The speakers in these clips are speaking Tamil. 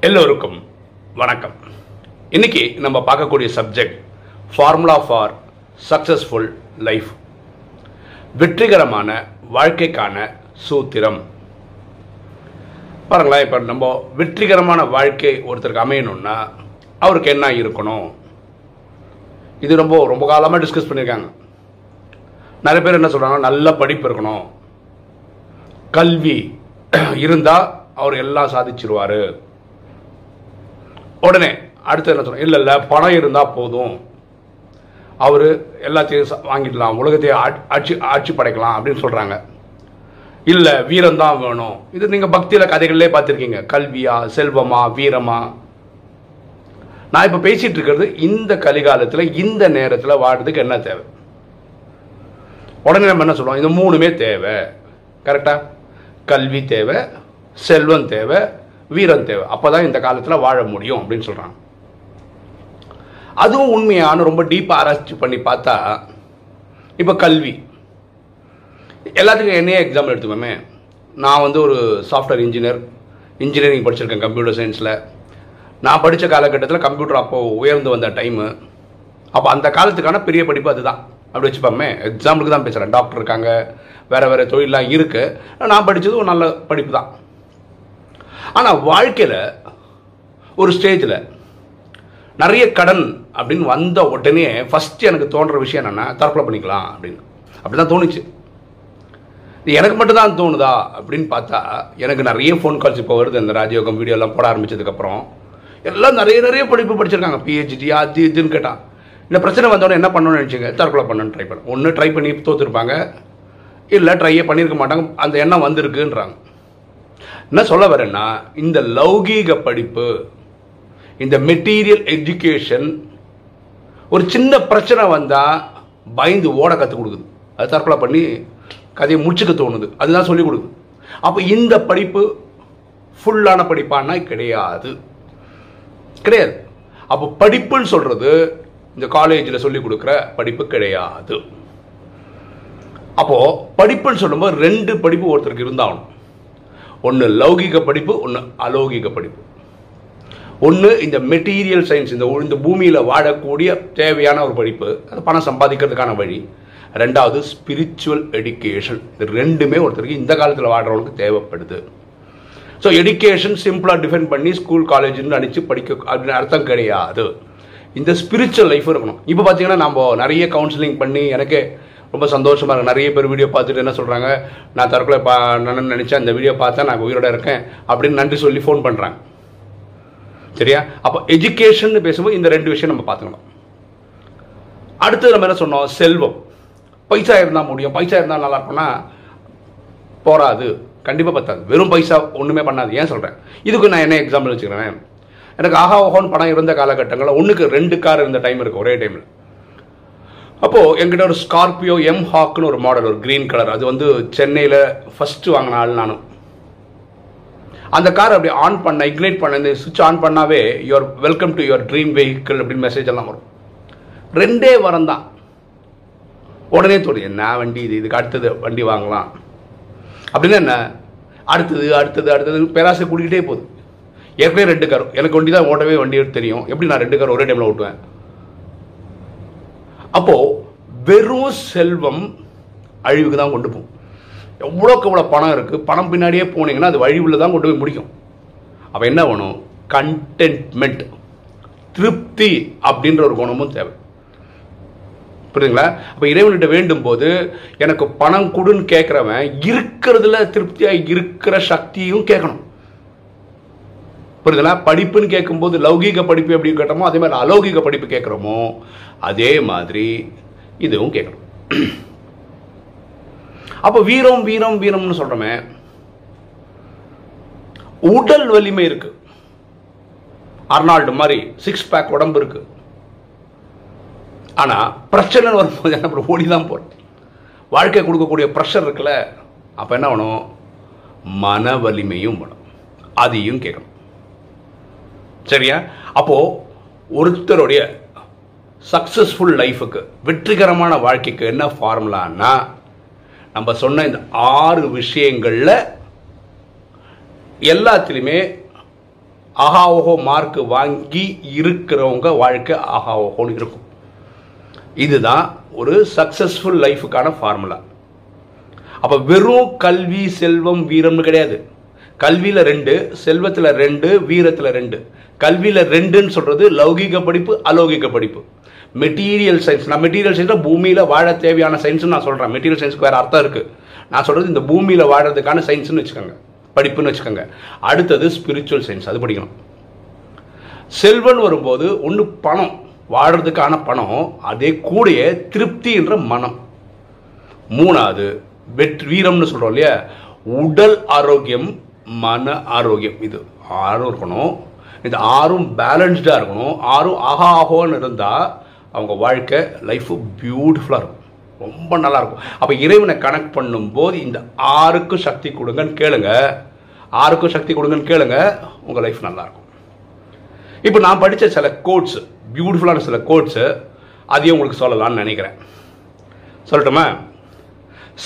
எல்லோருக்கும் வணக்கம். இன்னைக்கு நம்ம பார்க்கக்கூடிய subject formula for successful life வெற்றிகரமான வாழ்க்கைக்கான சூத்திரம். பாருங்களேன் இப்போ நம்ம வெற்றிகரமான வாழ்க்கை ஒருத்தருக்கு அமையணும்னா அவருக்கு என்ன இருக்கணும்? இது ரொம்ப ரொம்ப காலமாக டிஸ்கஸ் பண்ணியிருக்காங்க. நிறைய பேர் என்ன சொல்கிறாங்க நல்ல படிப்பு இருக்கணும். கல்வி இருந்தால் அவர் எல்லாம் சாதிச்சிருவார். உடனே அடுத்து என்ன சொல்றோம் இல்லை இல்லை பணம் இருந்தால் போதும். அவர் எல்லாத்தையும் வாங்கிடலாம். உலகத்தையே ஆட்- ஆட்சி ஆட்சி படைக்கலாம் அப்படின்னு சொல்கிறாங்க இல்லை வீரம் தான் வேணும். இது நீங்கள் பக்தியில் கதைகள்லேயே பார்த்துருக்கீங்க. கல்வியா செல்வமா வீரமா? நான் இப்போ பேசிகிட்டு இருக்கிறது இந்த கலிகாலத்தில் இந்த நேரத்தில் வாடுறதுக்கு என்ன தேவை? உடனே நம்ம என்ன சொல்லுவோம்? இந்த மூணுமே தேவை. கரெக்டாக கல்வி தேவை செல்வம் தேவை வீரம் தேவை. அப்பதான் இந்த காலத்தில் வாழ முடியும் அப்படின்னு சொல்கிறாங்க அதுவும் உண்மையான ரொம்ப டீப்பாக ஆராய்ச்சி பண்ணி பார்த்தா இப்போ கல்வி. எல்லாத்துக்கும் என்னையே எக்ஸாம்பிள் எடுத்துக்கோமே. நான் வந்து ஒரு சாஃப்ட்வேர் இன்ஜினியர் இன்ஜினியரிங் படிச்சிருக்கேன் கம்ப்யூட்டர் சயின்ஸில் நான் படித்த காலகட்டத்தில் கம்ப்யூட்டர் அப்போது உயர்ந்து வந்த டைமு அப்போ அந்த காலத்துக்கான பெரிய படிப்பு அதுதான். அப்படி வச்சுப்போமே எக்ஸாம்பிளுக்கு தான் பேசுகிறேன் டாக்டர் இருக்காங்க வேறு வேறு தொழிலெலாம் இருக்குது நான் படித்தது ஒரு நல்ல படிப்பு தான். ஆனால் வாழ்க்கையில் ஒரு ஸ்டேஜில் நிறைய கடன் அப்படின்னு வந்த உடனே ஃபஸ்ட்டு எனக்கு தோன்ற விஷயம் என்னென்னா தற்கொலை பண்ணிக்கலாம் அப்படின்னு. அப்படி தான் தோணுச்சு. இது எனக்கு மட்டும் தான் தோணுதா அப்படின்னு பார்த்தா எனக்கு நிறைய ஃபோன் கால்ஸ் இப்போ வருது. இந்த ராஜயோகம் வீடியோலாம் போட ஆரம்பித்ததுக்கப்புறம் எல்லாம் நிறைய நிறைய படிப்பு படிச்சிருக்காங்க. பிஹெச்டி அது இதுன்னு கேட்டான் இந்த பிரச்சனை வந்தோடனே என்ன பண்ணணும்னு நினச்சிங்க? தற்கொலை பண்ணணும்னு ட்ரை பண்ண. ஒன்று ட்ரை பண்ணி தோத்துருப்பாங்க. இல்லை ட்ரையே பண்ணியிருக்க மாட்டாங்க. அந்த எண்ணம் வந்திருக்குன்றாங்க. என்ன சொல்ல வரேன்னா இந்த லௌகீக படிப்பு இந்த மெட்டீரியல் எஜுகேஷன் ஒரு சின்ன பிரச்சனை வந்தால் பயந்து ஓட கற்றுக் கொடுக்குது. அது தற்கொலை பண்ணி கதையை முடிச்சுக்க தோணுது. அதுதான் சொல்லிக் கொடுக்குது. அப்போ இந்த படிப்பு ஃபுல்லான படிப்பானா கிடையாது. கிடையாது. அப்போ படிப்புன்னு சொல்கிறது இந்த காலேஜில் சொல்லிக் கொடுக்குற படிப்பு கிடையாது. அப்போது படிப்புன்னு சொல்லும்போது ரெண்டு படிப்பு ஒருத்தருக்கு இருந்தாகணும். ஒன்று லௌகிக படிப்பு ஒன்று அலௌகிக படிப்பு. ஒன்று இந்த மெட்டீரியல் சயின்ஸ் இந்த இந்த பூமியில் வாழக்கூடிய தேவையான ஒரு படிப்பு அது பணம் சம்பாதிக்கிறதுக்கான வழி. ரெண்டாவது ஸ்பிரிச்சுவல் எடுக்கேஷன் இது ரெண்டுமே ஒருத்தருக்கு இந்த காலத்தில் வாடுறவங்களுக்கு தேவைப்படுது. ஸோ எடுக்கேஷன் சிம்பிளாக டிஃபைன் பண்ணி ஸ்கூல் காலேஜ்னு நினச்சி படிக்க அப்படின்னு அர்த்தம் கிடையாது. இந்த ஸ்பிரிச்சுவல் லைஃப் இருக்கணும். இப்போ பார்த்தீங்கன்னா நம்ம நிறைய கவுன்சிலிங் பண்ணி எனக்கே ரொம்ப சந்தோஷமாக இருக்கு. நிறைய பேர் வீடியோ பார்த்துட்டு என்ன சொல்கிறாங்க நான் தற்கொலை பா நான் நினச்சேன். அந்த வீடியோ பார்த்தா நான் உயிரோட இருக்கேன் அப்படின்னு நன்றி சொல்லி ஃபோன் பண்ணுறாங்க சரியா? அப்போ எஜுகேஷன் பேசும்போது இந்த ரெண்டு விஷயம் நம்ம பார்த்துக்கணும். அடுத்து நம்ம என்ன சொன்னோம்? செல்வம். பைசா இருந்தால் முடியும். பைசா இருந்தால் நல்லா இருக்கும்னா போராது. கண்டிப்பாக பத்தாது. வெறும் பைசா ஒன்றுமே பண்ணாது. ஏன் சொல்கிறேன் இதுக்கு நான் என்ன எக்ஸாம்பிள் வச்சுக்கிறேன்? எனக்கு ஆஹா ஓஹோன்னு பணம் இருந்த காலகட்டங்களில் ஒன்றுக்கு ரெண்டு கார் இருந்த டைம் இருக்குது ஒரே டைமில் அப்போது என்கிட்ட ஒரு ஸ்கார்பியோ எம் ஹாக்னு ஒரு மாடல் ஒரு க்ரீன் கலர் அது வந்து சென்னையில் ஃபஸ்ட்டு வாங்கின ஆள் நானும் அந்த கார் அப்படி ஆன் பண்ண இக்னைட் பண்ண இந்த சுவிட்ச் ஆன் பண்ணாவே your welcome to your dream vehicle அப்படின்னு மெசேஜ் எல்லாம் வரும். ரெண்டே வாரம் தான். உடனே தோணுது என்ன வண்டி இது? இதுக்கு அடுத்தது வண்டி வாங்கலாம். அப்படின்னு என்ன? அடுத்தது அடுத்தது அடுத்தது பேராசை கூட்டிகிட்டே போகுது. ஏற்கனவே ரெண்டு கார் எனக்கு வண்டி தான் ஓட்டவே வண்டி தெரியும். எப்படி நான் ரெண்டு கார் ஒரே டைமில் ஓட்டுவேன்? அப்போ வெறும் செல்வம் அழிவுக்கு தான் கொண்டு போகும். எவ்வளோக்கு எவ்வளோ பணம் இருக்குது பணம் பின்னாடியே போனீங்கன்னா அது வழிவில் தான் கொண்டு போய் முடிக்கும். அப்போ என்ன வேணும்? கண்டென்ட்மெண்ட் திருப்தி அப்படின்ற ஒரு குணமும் தேவை. புரியுதுங்களா? அப்போ இறைவன்கிட்ட வேண்டும் போது எனக்கு பணம் கொடுன்னு கேட்குறவன் இருக்கிறதுல திருப்தியாக இருக்கிற சக்தியும் கேட்கணும். புரியுதுங்களா? படிப்புன்னு கேட்கும்போது லௌகீக படிப்பு எப்படி கேட்டோமோ அதே மாதிரி அலௌகிக படிப்பு கேட்குறோமோ அதே மாதிரி இதுவும் கேட்கணும் அப்போ வீரம் வீரம் வீரம்னு சொல்றோமே. உடல் வலிமை இருக்கு. அர்னால்டு மாதிரி சிக்ஸ் பேக் உடம்பு இருக்கு. ஆனா பிரச்சனை வரும்போது என்ன ஓடி தான் போறோம். வாழ்க்கை கொடுக்கக்கூடிய ப்ரெஷர் இருக்குல்ல அப்ப என்ன வேணும் மன வலிமையும் வேணும் அதையும் கேட்கணும் சரியா? அப்போது ஒருத்தருடைய சக்ஸஸ்ஃபுல் லைஃபுக்கு வெற்றிகரமான வாழ்க்கைக்கு என்ன ஃபார்முலான்னா நம்ம சொன்ன இந்த ஆறு விஷயங்களில் எல்லாத்துலேயுமே ஆஹா ஓஹோ மார்க் வாங்கி இருக்கிறவங்க வாழ்க்கை ஆஹா ஓஹோன்னு இருக்கும். இதுதான் ஒரு சக்சஸ்ஃபுல் லைஃபுக்கான ஃபார்முலா அப்போ வெறும் கல்வி செல்வம் வீரம்னு கிடையாது. கல்வியில் ரெண்டு செல்வத்தில் ரெண்டு வீரத்தில் ரெண்டு. கல்வியில் ரெண்டுன்னு சொல்கிறது லௌகிக படிப்பு அலௌகிக படிப்பு. மெட்டீரியல் சயின்ஸ் நான் மெட்டீரியல் சயின்ஸில் பூமியில் வாழ தேவையான சயின்ஸ்னு நான் சொல்கிறேன் மெட்டீரியல் சயின்ஸ்க்கு வேறு அர்த்தம் இருக்குது நான் சொல்கிறது இந்த பூமியில் வாழறதுக்கான சயின்ஸ்னு வச்சுக்கோங்க. படிப்புன்னு வச்சுக்கோங்க. அடுத்தது ஸ்பிரிச்சுவல் சயின்ஸ் அது படிக்கணும். செல்வன் வரும்போது ஒன்று பணம். வாழறதுக்கான பணம் அதே கூடயே திருப்தின்ற மனம். மூணாவது வெற்றி வீரம்னு சொல்கிறோம் இல்லையா? உடல் ஆரோக்கியம் மன ஆரோக்கியம். இது ஆறும் இருக்கணும். இந்த ஆறும் பேலன்ஸ்டாக இருக்கணும். ஆறும் ஆஹா ஆகோன்னு இருந்தால் அவங்க வாழ்க்கை லைஃப் பியூட்டிஃபுல்லாக இருக்கும். ரொம்ப நல்லா இருக்கும். அப்போ இறைவனை கனெக்ட் பண்ணும்போது இந்த ஆறுக்கும் சக்தி கொடுங்கன்னு கேளுங்க. ஆறுக்கும் சக்தி கொடுங்கன்னு கேளுங்க. உங்கள் லைஃப் நல்லாயிருக்கும் இப்போ நான் படித்த சில கோட்ஸ் பியூட்டிஃபுல்லான சில கோட்ஸு அதையும் உங்களுக்கு சொல்லலாம்னு நினைக்கிறேன். சொல்லட்டுமா?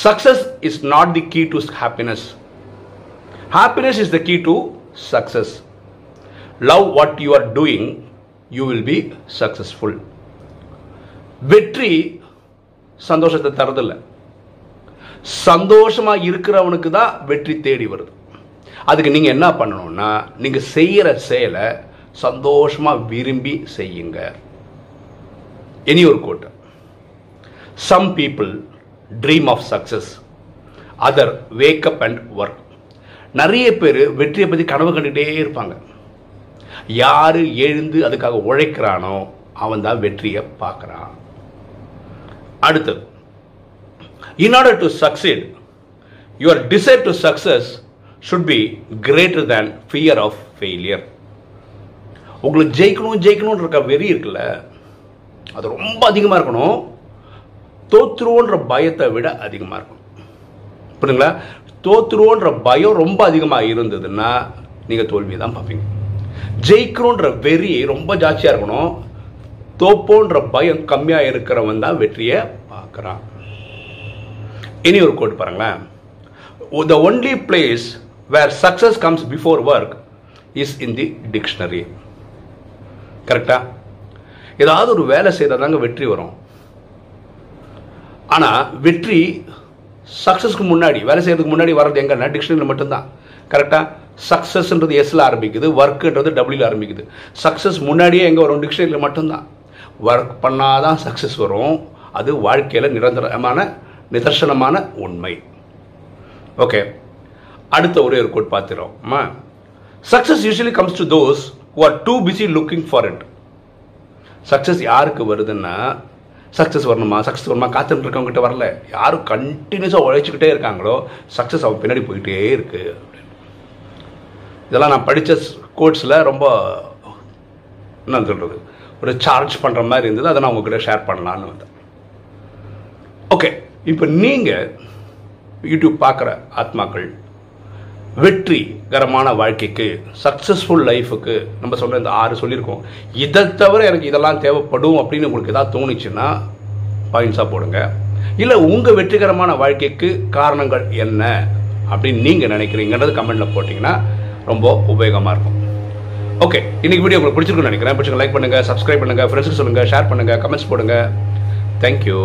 Success is not the key to happiness happiness is the key to success love what you are doing you will be successful வெற்றி சந்தோஷத்தை தரதில்லை சந்தோஷமாக இருக்கிறவனுக்கு தான் வெற்றி தேடி வருது. அதுக்கு நீங்கள் என்ன பண்ணணும்னா நீங்கள் செய்கிற செயலை சந்தோஷமாக விரும்பி செய்யுங்க. இனி ஒரு quote some people dream of success other wake up and work நிறைய பேர் வெற்றியை பற்றி கனவு கண்டுகிட்டே இருப்பாங்க. யார் எழுந்து அதுக்காக உழைக்கிறானோ அவன் தான் வெற்றியை பார்க்குறான். அடுத்தது in order to succeed your desire to success should be greater than fear of failure உங்களுக்கு ஜெயிக்கணும் ஜெயிக்கணும்னு இருக்க வெறி இருக்குல்ல? அது ரொம்ப அதிகமாக இருக்கணும். தோத்துருவோன்ற பயத்தை விட அதிகமாக இருக்கணும். புரியுதுங்களா? தோத்துருவோன்ற பயம் ரொம்ப அதிகமாக இருந்ததுன்னா நீங்கள் தோல்வியை தான் பார்ப்பீங்க. ஜெயிக்கிறோன்ற வெறி ரொம்ப ஜாஸ்தியாக இருக்கணும். தோப்போன்ற பயம் கம்மியாக இருக்கிறவன் தான் வெற்றியை பார்க்குறான். இனி ஒரு கோட் பாருங்களேன். The only place where success comes before work is in the dictionary கரெக்டா ஏதாவது ஒரு வேலை செய்தால் தாங்க வெற்றி வரும். ஆனால் வெற்றி சக்ஸஸ்க்கு முன்னாடி வேலை செய்யறதுக்கு முன்னாடி வர்றது எங்கன்னா டிக்ஷனரியில் மட்டும்தான். கரெக்டாக சக்ஸஸ்ன்றது எஸ்ல ஆரம்பிக்குது ஒர்க்குன்றது டபிள்யூல ஆரம்பிக்குது. சக்ஸஸ் முன்னாடியே எங்கே வரும்? டிக்ஷனரியில் மட்டும்தான். ஒர்க் பண்ணாதான் சக்ஸஸ் வரும். அது வாழ்க்கையில் நிரந்தரமான நிதர்சனமான உண்மை. ஓகே அடுத்த ஒரே ஒரு quote பார்த்துறோம் success usually comes to those who are too busy looking for it success யாருக்கு வருதுன்னா சக்ஸஸ் வரணுமா? சக்ஸஸ் வரணுமா காத்துட்டு இருக்கவங்ககிட்ட வரல யாரும் கண்டினியூஸாக உழைச்சிக்கிட்டே இருக்காங்களோ சக்ஸஸ் அவன் பின்னாடி போயிட்டே இருக்கு. இதெல்லாம் நான் படித்த கோட்ஸில் ரொம்ப என்ன சொல்கிறது ஒரு சார்ஜ் பண்ணுற மாதிரி இருந்தது. அதை நான் உங்ககிட்ட ஷேர் பண்ணலான்னு வந்தேன். ஓகே இப்போ நீங்கள் யூடியூப் பார்க்குற ஆத்மாக்கள் வெற்றிகரமான வாழ்க்கைக்கு சக்ஸஸ்ஃபுல் லைஃபுக்கு நம்ம சொன்ன இந்த ஆறு சொல்லியிருக்கோம். இதை தவிர எனக்கு இதெல்லாம் தேவைப்படும் அப்படின்னு உங்களுக்கு ஏதாவது தோணுச்சுன்னா பாயிண்ட்ஸாக போடுங்க. இல்லை உங்கள் வெற்றிகரமான வாழ்க்கைக்கு காரணங்கள் என்ன அப்படின்னு நீங்கள் நினைக்கிறீங்கன்றது கமெண்ட்டில் போட்டிங்கன்னா ரொம்ப உபயோகமாக இருக்கும். ஓகே இன்னைக்கு வீடியோ உங்களுக்கு பிடிச்சிருக்குன்னு நினைக்கிறேன். பிடிச்சிங்க லைக் பண்ணுங்கள் சப்ஸ்கிரைப் பண்ணுங்கள் ஃப்ரெண்ட்ஸுக்கு சொல்லுங்கள் ஷேர் பண்ணுங்கள் கமெண்ட்ஸ் போடுங்க. தேங்க்யூ